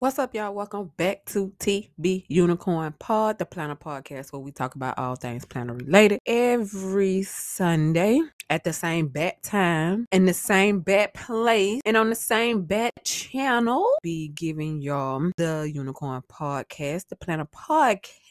What's up, y'all? Welcome back to TB Unicorn Pod, the Planner Podcast, where we talk about all things planner related every Sunday at the same bat time, in the same bat place, and on the same bat channel. Be giving y'all the Unicorn Podcast, the Planner Podcast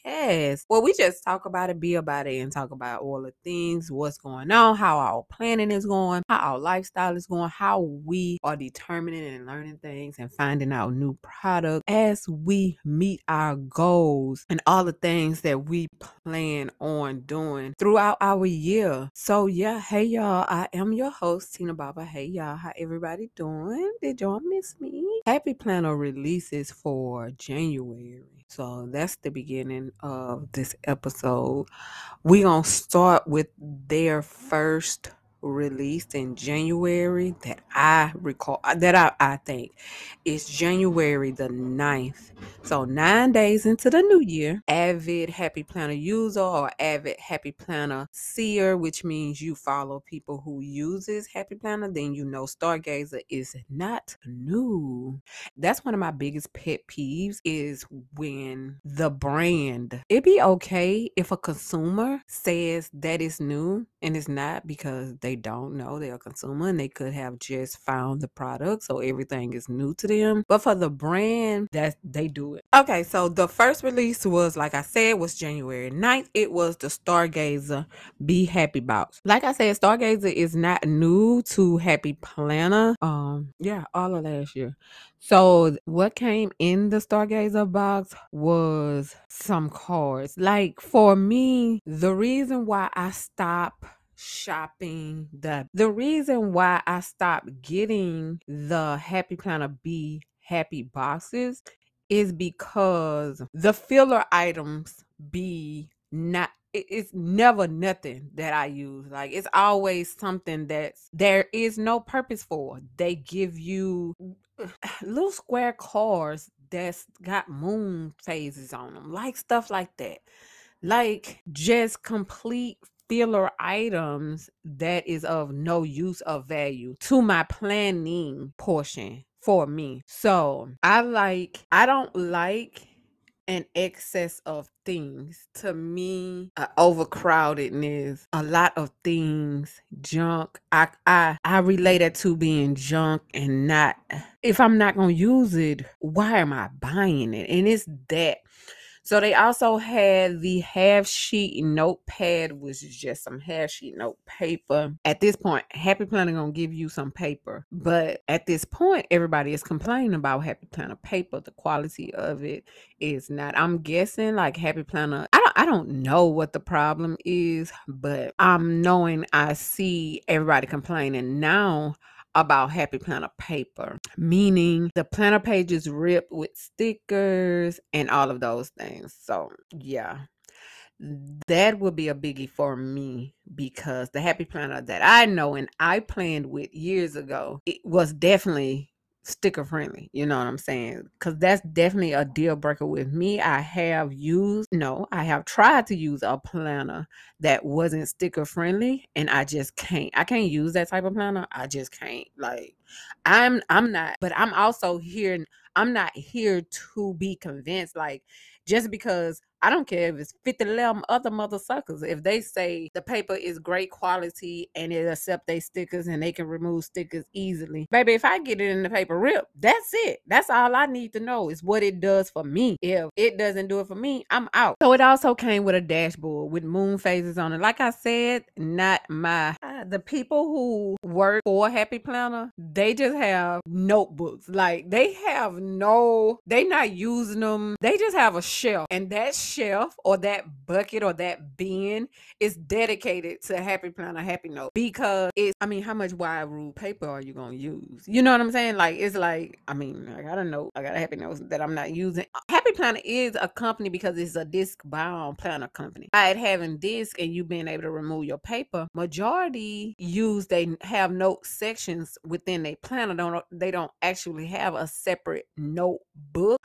well we just talk about it be about it and talk about all the things what's going on how our planning is going how our lifestyle is going how we are determining and learning things and finding out new product as we meet our goals and all the things that we plan on doing throughout our year so yeah hey y'all i am your host tina baba. Hey y'all how everybody doing? Did y'all miss me? Happy planner releases for january. So that's the beginning of this episode. We're going to start with their first released in January that I recall uh, that I, I think is January the 9th. So nine days into the new year, avid happy planner user or avid happy planner seer, which means you follow people who uses happy planner, then you know Stargazer is not new. That's one of my biggest pet peeves is when the brand it'd be okay if a consumer says that it's new and it's not because they don't know they're a consumer and they could have just found the product so everything is new to them. But for the brand that they do it. Okay so the first release was like i said was january 9th it was the stargazer be happy box. Like i said stargazer is not new to happy planner um yeah all of last year. So what came in the Stargazer box was some cards. Like for me, the reason why I stopped shopping the the reason why I stopped getting the Happy Planner B happy boxes is because the filler items be not it's never nothing that I use. Like it's always something that's there is no purpose for. They give you little square cars that's got moon phases on them, like stuff like that. Like just complete filler items that is of no use of value to my planning portion for me. So I like, I don't like an excess of things. To me, uh, overcrowdedness, a lot of things, junk. I I I relate it to being junk and not. If I'm not gonna use it, why am I buying it? And it's that so they also had the half sheet notepad, which is just some half sheet note paper. At this point, Happy Planner gonna give you some paper, but at this point, everybody is complaining about Happy Planner paper. The quality of it is not. I'm guessing like Happy Planner. I don't. I don't know what the problem is, but I'm knowing I see everybody complaining now about Happy Planner paper, meaning the planner pages ripped with stickers and all of those things. So, yeah, that would be a biggie for me because the Happy Planner that I know and I planned with years ago, it was definitely sticker friendly. You know what I'm saying? Because that's definitely a deal breaker with me. I have used, no, I have tried to use a planner that wasn't sticker friendly, and I just can't. I can't use that type of planner. I just can't. Like, I'm, I'm not. But I'm also here. I'm not here to be convinced. Like, just because I don't care if it's 50 11 other mother suckers. If they say the paper is great quality and it accept their stickers and they can remove stickers easily. Baby, if I get it in the paper rip, that's it. That's all I need to know is what it does for me. If it doesn't do it for me, I'm out. So it also came with a dashboard with moon phases on it. Like I said, not my uh, the people who work for Happy Planner, they just have notebooks. Like they have no, they not using them. They just have a shelf and that shelf or that bucket or that bin is dedicated to Happy Planner Happy Note because it's, I mean, how much wide rule paper are you to use? You know what I'm saying? Like, it's like, I mean, I got a note, I got a Happy Note that I'm not using. Happy Planner is a company because it's a disc bound planner company. By having disc and you being able to remove your paper, majority use, they have note sections within a planner. Don't, they don't actually have a separate notebook.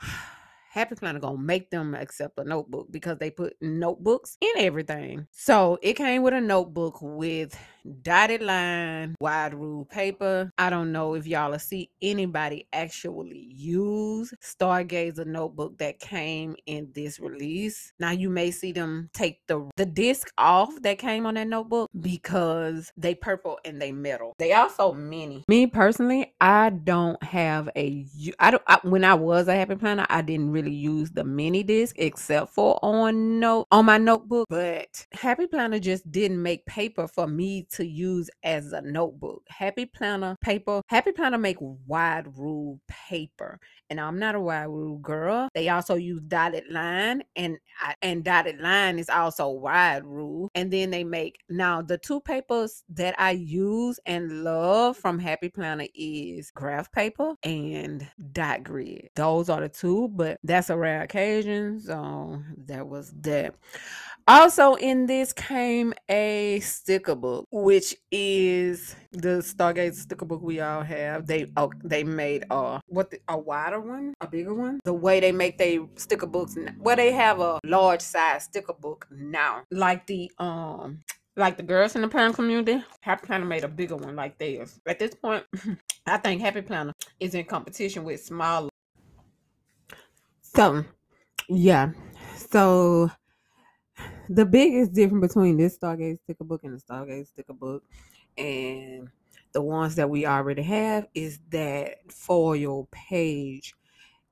Happy Planner gonna make them accept a notebook because they put notebooks in everything. So it came with a notebook with dotted line, wide rule paper. I don't know if y'all see anybody actually use Stargazer notebook that came in this release. Now you may see them take the the disc off that came on that notebook because they purple and they metal. They also mini. Me personally, I don't have a I don't I, when I was a happy planner, I didn't really use the mini disc except for on note on my notebook, but Happy Planner just didn't make paper for me to use as a notebook. Happy Planner paper, Happy Planner make wide rule paper. And I'm not a wide rule girl. They also use dotted line and and dotted line is also wide rule. And then they make now the two papers that I use and love from Happy Planner is graph paper and dot grid. Those are the two, but that's a rare occasion. So that was that. Also, in this came a sticker book, which is the Stargazer sticker book we all have. They oh, they made a what the, a wider one, a bigger one. The way they make they sticker books, where they have a large size sticker book now, like the um like the girls in the planner community, Happy Planner made a bigger one like theirs. At this point, I think Happy Planner is in competition with smaller. So, yeah. So the biggest difference between this Stargazer sticker book and the Stargazer sticker book and the ones that we already have is that foil page.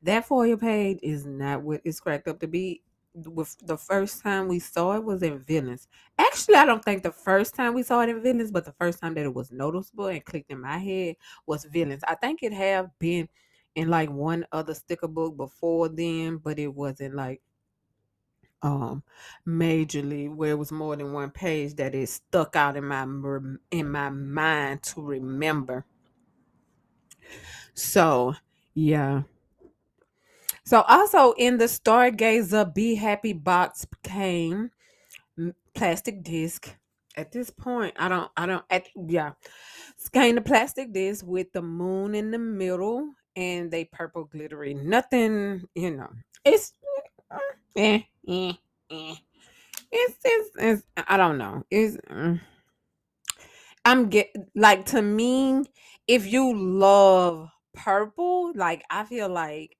That foil page is not what it's cracked up to be. With the first time we saw it was in Villains. Actually, I don't think the first time we saw it in Villains, but the first time that it was noticeable and clicked in my head was Villains. I think it have been in like one other sticker book before then, but it wasn't like um majorly where it was more than one page that is stuck out in my in my mind to remember. So yeah. So also in the stargazer be happy box came plastic disc. At this point i don't i don't at yeah. Came the plastic disc with the moon in the middle and they purple glittery. Nothing you know. It's eh, eh, eh. It's, it's, it's, I don't know. It's, mm. I'm get like to me, if you love purple, like I feel like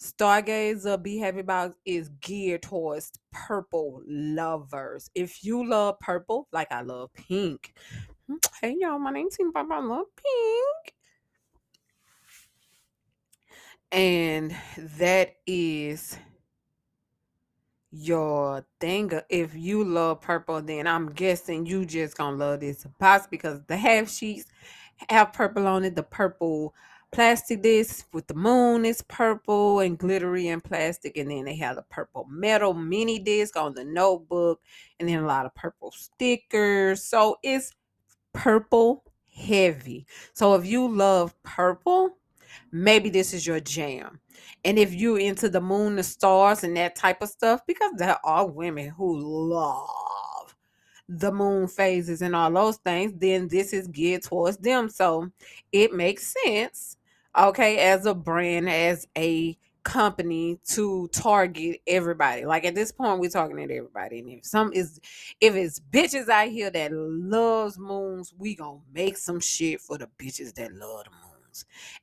Stargazer Be Happy Box is geared towards purple lovers. If you love purple, like I love pink. Hey y'all, my name's Papa. I love pink. And that is your thing. Uh, if you love purple, then I'm guessing you just gonna love this box because the half sheets have purple on it. The purple plastic disc with the moon is purple and glittery and plastic, and then they have the purple metal mini disc on the notebook, and then a lot of purple stickers. So it's purple heavy. So if you love purple, maybe this is your jam. And if you're into the moon, the stars, and that type of stuff, because there are women who love the moon phases and all those things, then this is geared towards them. So it makes sense, okay, as a brand, as a company to target everybody. Like at this point, we're talking at everybody. And if some is if it's bitches out here that loves moons, we gonna make some shit for the bitches that love the moon.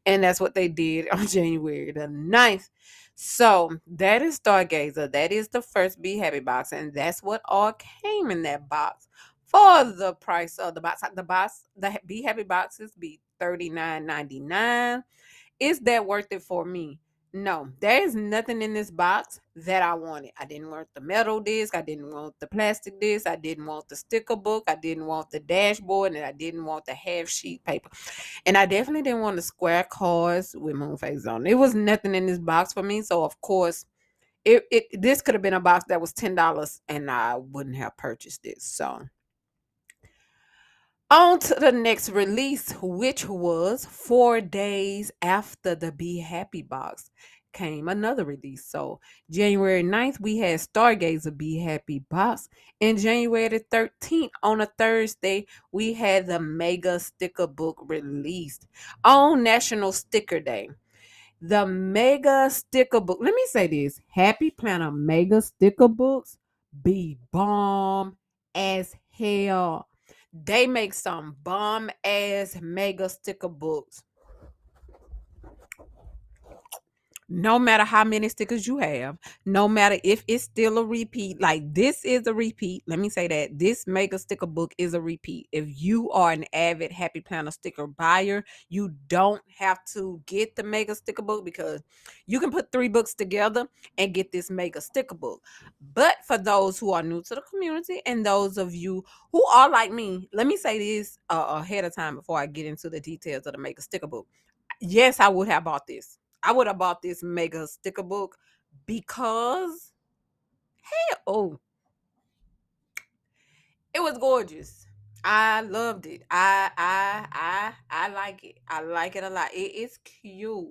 And that's what they did on January the 9th. So that is Stargazer. That is the first Be Happy box. And that's what all came in that box for the price of the box. The box, the Be Happy boxes be $39.99. Is that worth it for me? No, there is nothing in this box that I wanted. I didn't want the metal disc. I didn't want the plastic disc. I didn't want the sticker book. I didn't want the dashboard. And I didn't want the half sheet paper. And I definitely didn't want the square cards with moon phase on. It was nothing in this box for me. So, of course, it, it this could have been a box that was $10 and I wouldn't have purchased it. So, on to the next release, which was four days after the Be Happy box came another release. So January 9th, we had Stargazer Be Happy box. And January the 13th, on a Thursday, we had the Mega Sticker Book released on National Sticker Day. The mega sticker book. Let me say this Happy Planner mega sticker books be bomb as hell. They make some bomb ass mega sticker books. No matter how many stickers you have, no matter if it's still a repeat, like this is a repeat. Let me say that this mega sticker book is a repeat. If you are an avid Happy Planner sticker buyer, you don't have to get the mega sticker book because you can put three books together and get this mega sticker book. But for those who are new to the community and those of you who are like me, let me say this uh, ahead of time before I get into the details of the mega sticker book. Yes, I would have bought this I would have bought this mega sticker book because hey, oh, it was gorgeous. I loved it. I I I I like it. I like it a lot. It is cute.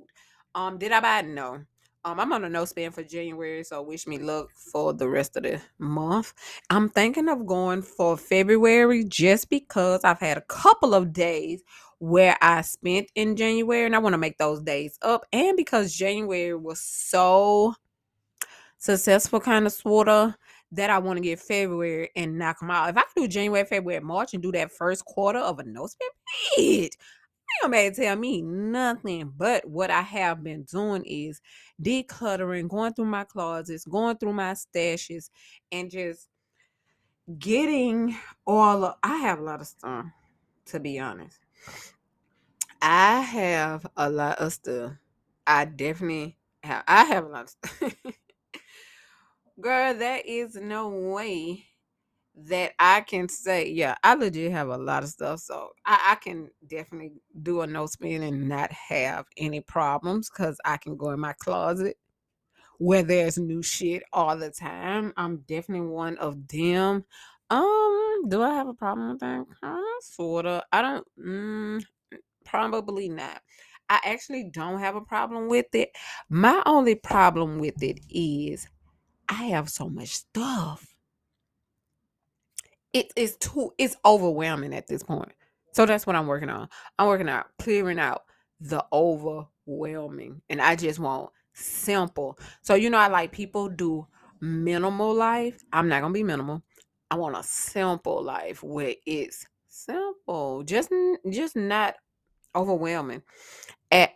Um, did I buy it? No. Um, I'm on a no spend for January, so wish me luck for the rest of the month. I'm thinking of going for February just because I've had a couple of days where I spent in January, and I want to make those days up. And because January was so successful, kind of sort of, that I want to get February and knock them out. If I can do January, February, March, and do that first quarter of a no spend, bitch, you may tell me nothing. But what I have been doing is decluttering, going through my closets, going through my stashes, and just getting all of, I have a lot of stuff, to be honest. I have a lot of stuff. I definitely have. I have a lot of stuff. Girl, there is no way that I can say, yeah, I legit have a lot of stuff. So I, I can definitely do a no spin and not have any problems because I can go in my closet where there's new shit all the time. I'm definitely one of them. Um, do I have a problem with that? Kind of, sorta. I don't. Mm, probably not. I actually don't have a problem with it. My only problem with it is I have so much stuff. It is too. It's overwhelming at this point. So that's what I'm working on. I'm working on clearing out the overwhelming, and I just want simple. So you know, I like people do minimal life. I'm not gonna be minimal. I want a simple life where it's simple, just just not overwhelming. At,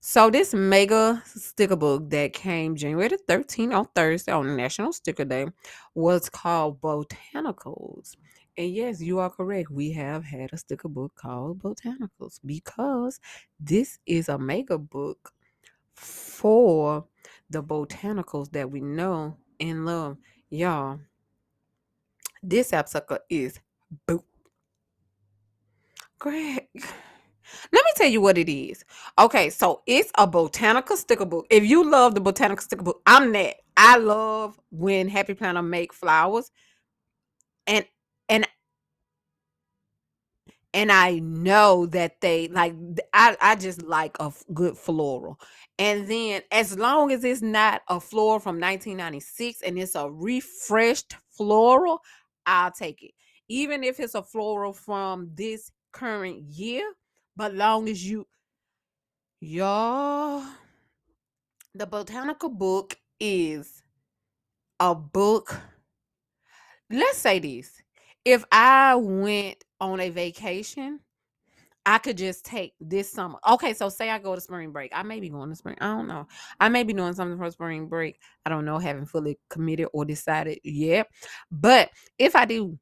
so this mega sticker book that came January the 13th on Thursday on National Sticker Day was called Botanicals. And yes, you are correct. We have had a sticker book called Botanicals because this is a mega book for the botanicals that we know and love. Y'all, this sapsucker is boop. Greg. Let me tell you what it is. Okay, so it's a botanical sticker book. If you love the botanical sticker book, I'm that. I love when Happy Planner make flowers. And and and I know that they like I I just like a good floral. And then as long as it's not a floral from 1996 and it's a refreshed floral, I'll take it. Even if it's a floral from this current year, but long as you y'all the botanical book is a book let's say this if i went on a vacation i could just take this summer okay so say i go to spring break i may be going to spring i don't know i may be doing something for spring break i don't know haven't fully committed or decided yet but if i do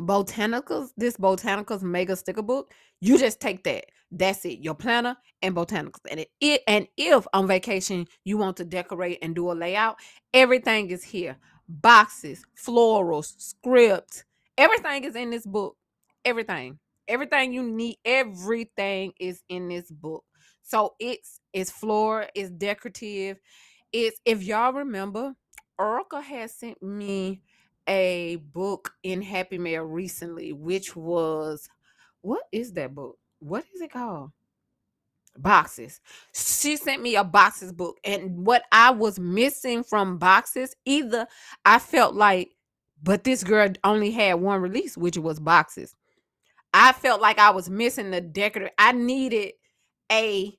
botanicals this botanicals mega sticker book you just take that that's it your planner and botanicals and it, it and if on vacation you want to decorate and do a layout everything is here boxes florals scripts everything is in this book everything everything you need everything is in this book so it's it's floral it's decorative it's if y'all remember Erica has sent me a book in Happy Mail recently, which was what is that book? What is it called? Boxes. She sent me a boxes book, and what I was missing from boxes, either I felt like, but this girl only had one release, which was boxes. I felt like I was missing the decorative. I needed a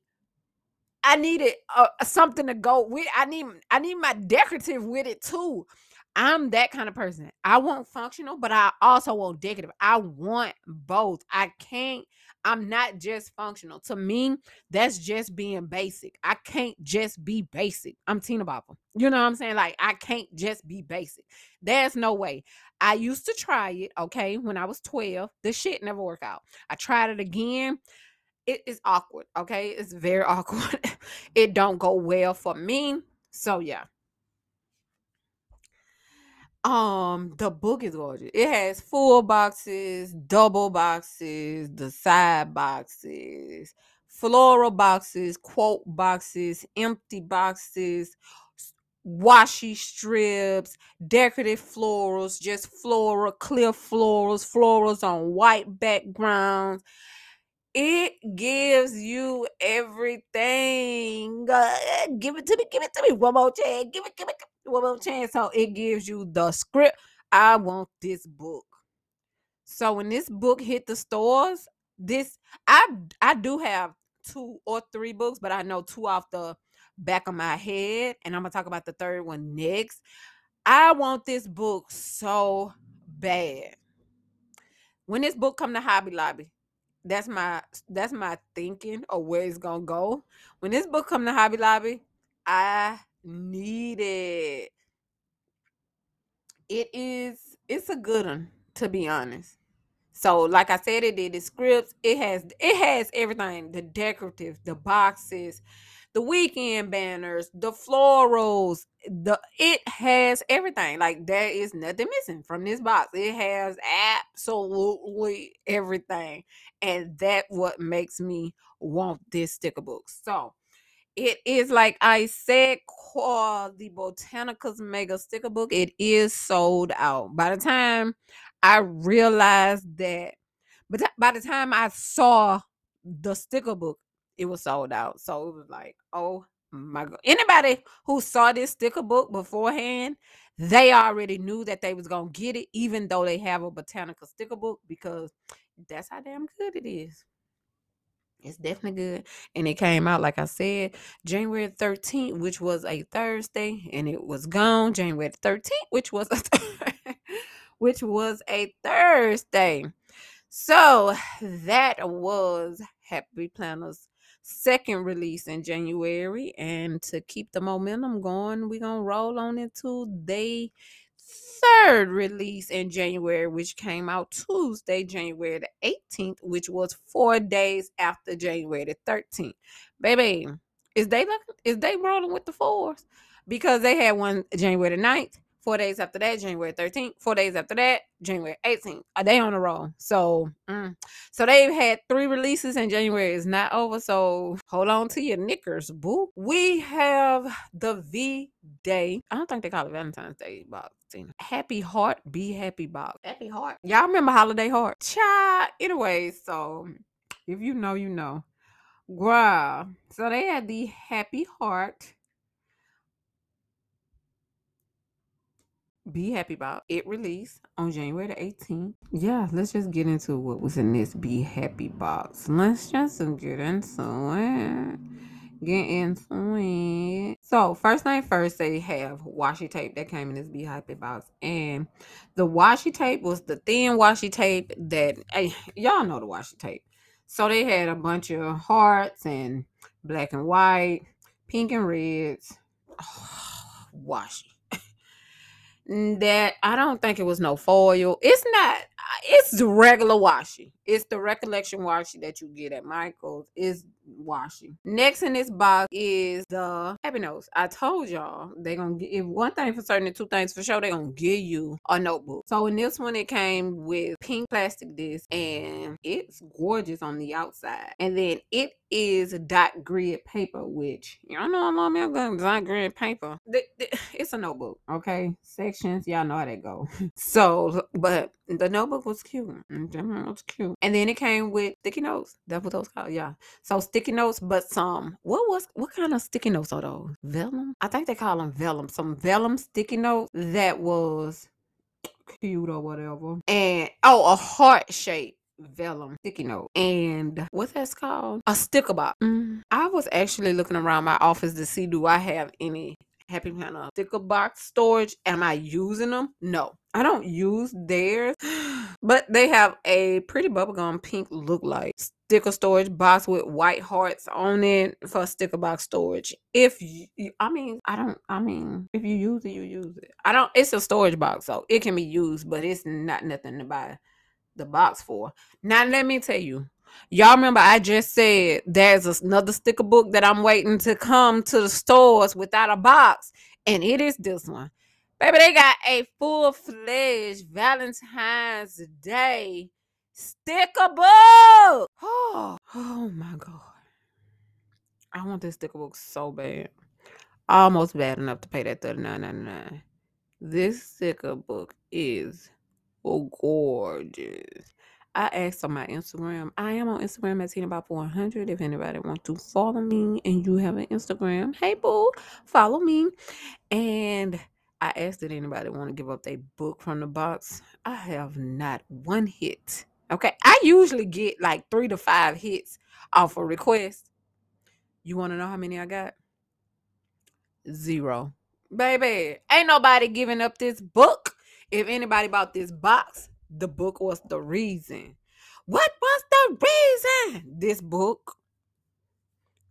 I needed uh, something to go with. I need I need my decorative with it too. I'm that kind of person. I want functional, but I also want decorative. I want both. I can't, I'm not just functional. To me, that's just being basic. I can't just be basic. I'm Tina Bopper. You know what I'm saying? Like, I can't just be basic. There's no way. I used to try it, okay, when I was 12. This shit never worked out. I tried it again. It is awkward, okay? It's very awkward. it don't go well for me. So yeah, um, the book is gorgeous. It has full boxes, double boxes, the side boxes, floral boxes, quote boxes, empty boxes, washi strips, decorative florals, just floral, clear florals, florals on white backgrounds. It gives you everything. Uh, give it to me, give it to me. One more chance. Give it, give it, give it more chance. So it gives you the script. I want this book. So when this book hit the stores, this I I do have two or three books, but I know two off the back of my head, and I'm gonna talk about the third one next. I want this book so bad. When this book come to Hobby Lobby, that's my that's my thinking of where it's gonna go. When this book come to Hobby Lobby, I need it. It is it's a good one, to be honest. So, like I said, it did the scripts. It has it has everything: the decorative, the boxes, the weekend banners, the florals. The it has everything. Like there is nothing missing from this box. It has absolutely everything, and that what makes me want this sticker book. So it is like I said, called the Botanicals Mega Sticker Book. It is sold out. By the time I realized that, but by the time I saw the sticker book, it was sold out. So it was like, oh my god. Anybody who saw this sticker book beforehand, they already knew that they was gonna get it, even though they have a botanical sticker book, because that's how damn good it is. It's definitely good. And it came out, like I said, January 13th, which was a Thursday, and it was gone January 13th, which was a th- which was a Thursday. So that was Happy Planners second release in January. And to keep the momentum going, we're gonna roll on into day third release in January, which came out Tuesday, January the 18th, which was four days after January the 13th. Baby, is they looking is they rolling with the fours? Because they had one January the 9th, Four days after that, January 13th. Four days after that, January 18th. Are they on a roll? So, mm. so they've had three releases and January is not over. So hold on to your knickers, boo. We have the V Day. I don't think they call it Valentine's Day box. Happy Heart, Be Happy box. Happy Heart. Y'all remember Holiday Heart? Cha. Anyway, so if you know, you know. Wow. So they had the Happy Heart Be Happy About it released on January the 18th. Yeah, let's just get into what was in this Be Happy box. Let's just get into it. Get into it. So, first thing first, they have washi tape that came in this Be Happy box. And the washi tape was the thin washi tape that, hey, y'all know the washi tape. So, they had a bunch of hearts and black and white, pink and reds. Oh, washi that I don't think it was no foil. It's not. It's the regular washi. It's the recollection washi that you get at Michael's. Is washi. Next in this box is the happy notes. I told y'all they gonna give one thing for certain and two things for sure. They gonna give you a notebook. So in this one, it came with pink plastic disc and it's gorgeous on the outside. And then it is dot grid paper, which y'all know I love me I'm going dot grid paper. It's a notebook, okay? Sections, y'all know how they go. so, but the notebook was cute. Mm, was cute. And then it came with sticky notes. That's what those called. Yeah. So sticky notes, but some what was what kind of sticky notes are those? Vellum? I think they call them vellum. Some vellum sticky notes that was cute or whatever. And oh, a heart shape vellum sticky note and what's that's called a sticker box mm I was actually looking around my office to see do I have any Happy Planner sticker box storage. Am I using them? No, I don't use theirs, but they have a pretty bubblegum pink look like sticker storage box with white hearts on it for sticker box storage. If you, I mean, I don't, I mean, if you use it, you use it. I don't, it's a storage box, so it can be used, but it's not nothing to buy the box for. Now, let me tell you, Y'all remember I just said there's another sticker book that I'm waiting to come to the stores without a box, and it is this one. Baby, they got a full fledged Valentine's Day sticker book. Oh, oh my God. I want this sticker book so bad. Almost bad enough to pay that $39.99. This sticker book is gorgeous. I asked on my Instagram. I am on Instagram at Tina about 400. If anybody wants to follow me and you have an Instagram, hey boo, follow me. And I asked did anybody want to give up their book from the box. I have not one hit. Okay, I usually get like three to five hits off a request. You want to know how many I got? Zero. Baby, ain't nobody giving up this book. If anybody bought this box, the book was the reason. What was the reason? This book.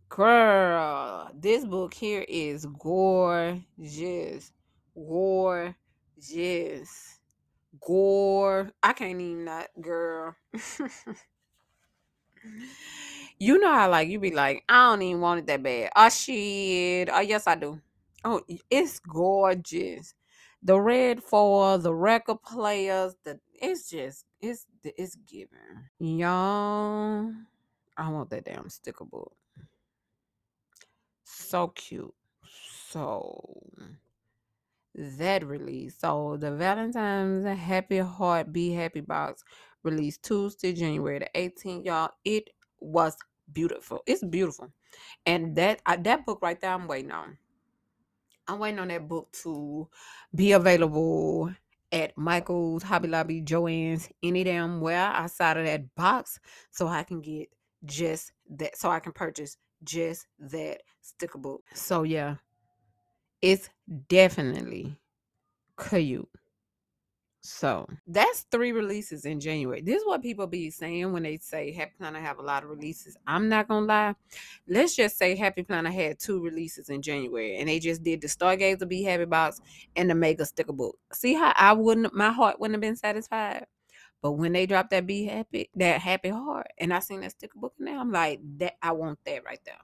Girl, this book here is gorgeous. Gorgeous. Gore. I can't even not, girl. you know how like you be like, I don't even want it that bad. Oh shit. Oh yes I do. Oh, it's gorgeous. The red foil, the record players, the it's just it's it's given. Y'all, I want that damn sticker book. So cute. So that release. So the Valentine's Happy Heart Be Happy box released Tuesday, January the 18th. Y'all, it was beautiful. It's beautiful. And that I, that book right there, I'm waiting on. I'm waiting on that book to be available at Michael's, Hobby Lobby, Joann's, any damn where outside of that box so I can get just that, so I can purchase just that sticker book. So yeah, it's definitely cute. So that's three releases in January. This is what people be saying when they say Happy Planner have a lot of releases. I'm not gonna lie. Let's just say Happy Planner had two releases in January, and they just did the Stargazer Be Happy box and the Mega sticker book. See how I wouldn't, my heart wouldn't have been satisfied. But when they dropped that Be Happy, that Happy Heart, and I seen that sticker book now, I'm like, that I want that right there.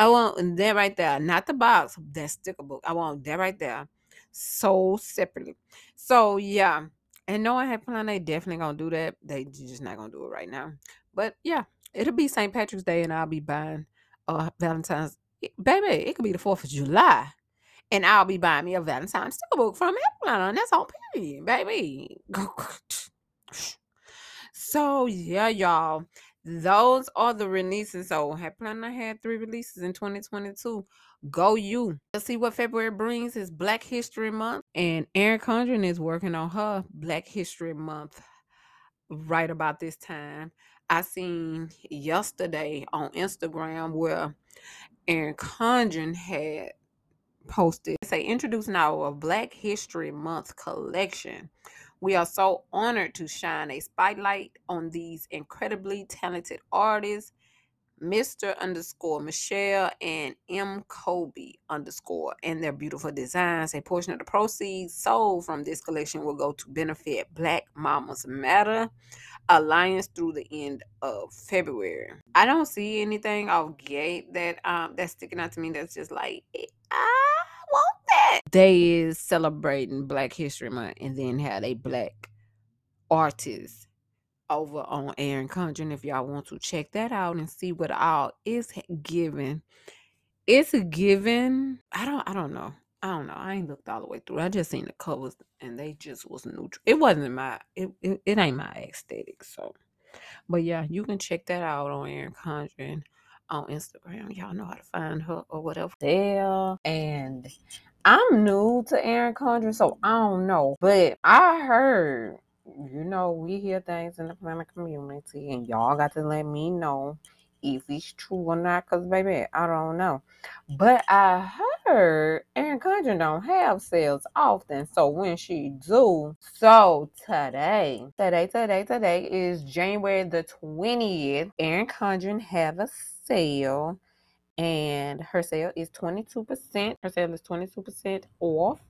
I want that right there, not the box, that sticker book. I want that right there so separately. So yeah, and no, I Happy planned they definitely gonna do that. They just not gonna do it right now. But yeah, it'll be St. Patrick's Day, and I'll be buying uh Valentine's. Baby, it could be the Fourth of July, and I'll be buying me a Valentine's book from Planner, and that's on period, baby. so yeah, y'all. Those are the releases. So Planner had three releases in 2022. Go you. Let's see what February brings is Black History Month. And Erin Condren is working on her Black History Month right about this time. I seen yesterday on Instagram where Erin Condren had posted say introducing our Black History Month collection. We are so honored to shine a spotlight on these incredibly talented artists Mr. underscore Michelle and M. Kobe underscore and their beautiful designs. A portion of the proceeds sold from this collection will go to benefit Black Mamas Matter Alliance through the end of February. I don't see anything off gate that um that's sticking out to me that's just like eh, I want that. They is celebrating Black History Month and then had a black artist over on Erin Condren if y'all want to check that out and see what all is given. It's a given. I don't I don't know. I don't know. I ain't looked all the way through. I just seen the covers and they just was neutral. It wasn't my it, it, it ain't my aesthetic. So but yeah, you can check that out on Erin Condren on Instagram. Y'all know how to find her or whatever. There and I'm new to Erin Condren, so I don't know. But I heard you know, we hear things in the planner community, and y'all got to let me know if it's true or not, because baby, I don't know. But I heard Erin Condren don't have sales often. So when she do, so today, today, today, today is January the 20th. Erin Condren have a sale and her sale is 22%. Her sale is 22% off.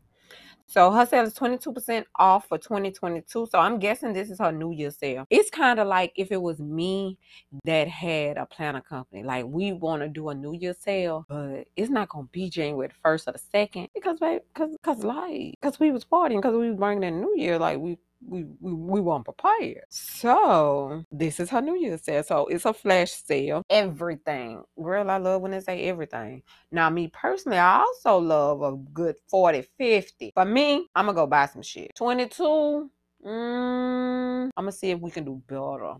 So her sale is 22% off for 2022. So I'm guessing this is her New Year sale. It's kind of like if it was me that had a planner company. Like we want to do a New Year sale, but it's not gonna be January the first or the second because babe, cause cause like cause we was partying because we was bringing in New Year. Like we we, we, we weren't. So this is her New Year's sale. So it's a flash sale. Everything. Girl, I love when they say everything. Now, me personally, I also love a good 40, 50. For me, I'm gonna go buy some shit. 22. Mm, I'm gonna see if we can do better.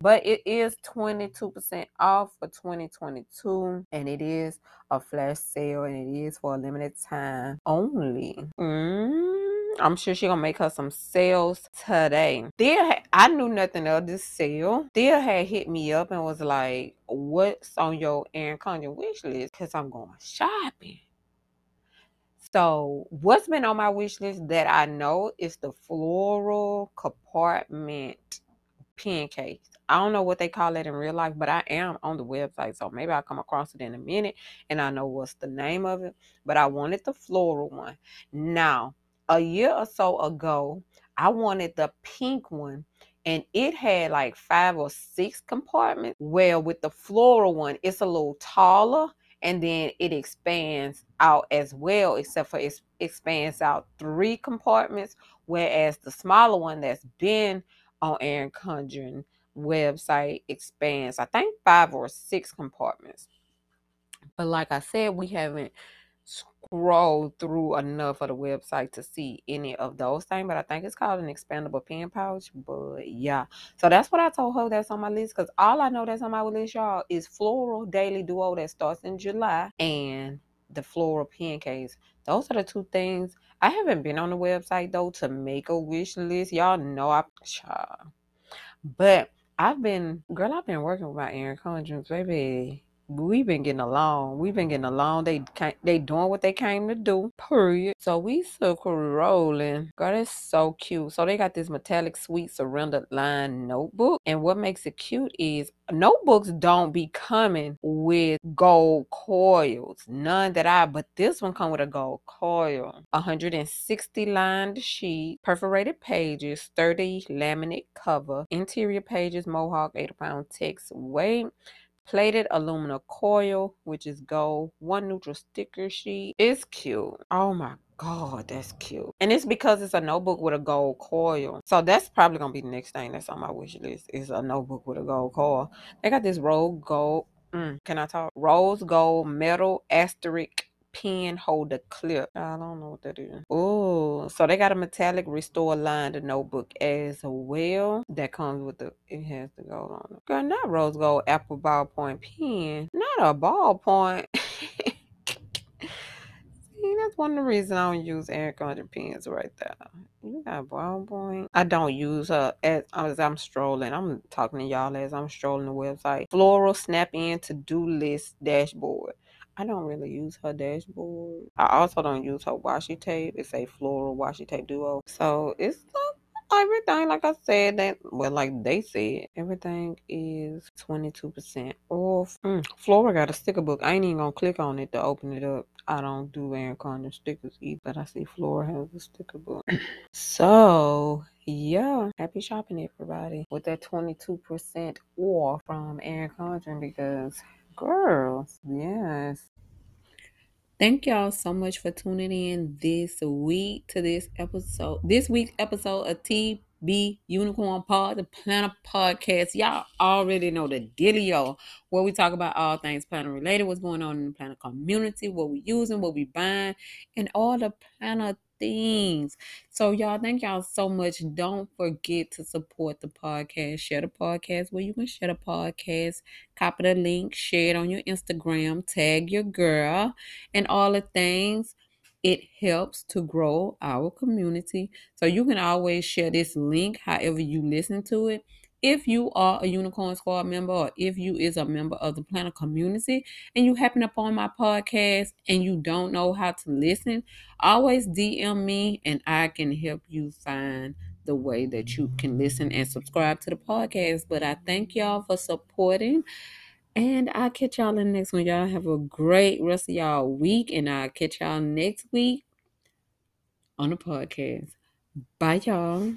But it is 22% off for 2022, and it is a flash sale, and it is for a limited time only. Mm. I'm sure she gonna make her some sales today. Thea, I knew nothing of this sale. Thea had hit me up and was like, "What's on your Erin Condren wish list?" Cause I'm going shopping. So, what's been on my wish list that I know is the floral compartment pen case. I don't know what they call it in real life, but I am on the website. So maybe I'll come across it in a minute and I know what's the name of it. But I wanted the floral one. Now, a year or so ago, I wanted the pink one and it had like five or six compartments. Well, with the floral one, it's a little taller and then it expands out as well, except for it expands out three compartments, whereas the smaller one that's been on Erin Condren website expands, I think five or six compartments. But like I said, we haven't scroll through enough of the website to see any of those things, but I think it's called an expandable pen pouch. But yeah, so that's what I told her that's on my list because all I know that's on my list, y'all, is floral daily duo that starts in July and the floral pen case. Those are the two things. I haven't been on the website though to make a wish list. Y'all know I, but I've been, girl, I've been working with my Erin Condrens, baby we've been getting along. We've been getting along. They they doing what they came to do. Period. So we circle rolling. God, that's so cute. So they got this metallic sweet surrender line notebook. And what makes it cute is notebooks don't be coming with gold coils. None that I but this one come with a gold coil. 160 lined sheet, perforated pages, sturdy laminate cover, interior pages, mohawk, 8 pound text weight plated aluminum coil, which is gold, one neutral sticker sheet. It's cute. Oh my God, that's cute. And it's because it's a notebook with a gold coil. So that's probably gonna be the next thing that's on my wish list is a notebook with a gold coil. They got this rose gold. Mm, can I talk? Rose gold metal asterisk pen holder clip. I don't know what that is. Oh, so they got a metallic restore lined notebook as well. That comes with the it has the gold on it. Girl, not rose gold apple ballpoint pen. Not a ballpoint. See, that's one of the reasons I don't use Erin Condren pens right there. You got ballpoint. I don't use her as, as I'm strolling. I'm talking to y'all as I'm strolling the website. Floral snap in to do list dashboard. I don't really use her dashboard. I also don't use her washi tape. It's a floral washi tape duo. So it's everything, like I said, that well, like they said, everything is 22% off. Mm, Flora got a sticker book. I ain't even gonna click on it to open it up. I don't do Erin Condren stickers either, but I see Flora has a sticker book. so yeah, happy shopping everybody with that 22% off from Erin Condren because girls, yes. Thank y'all so much for tuning in this week to this episode, this week's episode of TB Unicorn Pod, the Planner Podcast. Y'all already know the dealio where we talk about all things planner related, what's going on in the planner community, what we using, what we buying, and all the planner things. So, y'all, thank y'all so much. Don't forget to support the podcast. Share the podcast where you can share the podcast. Copy the link, share it on your Instagram, tag your girl, and all the things. It helps to grow our community. So, you can always share this link however you listen to it if you are a unicorn squad member or if you is a member of the planner community and you happen upon my podcast and you don't know how to listen always dm me and i can help you find the way that you can listen and subscribe to the podcast but i thank y'all for supporting and I'll catch y'all in the next one. Y'all have a great rest of y'all week, and I'll catch y'all next week on the podcast. Bye, y'all.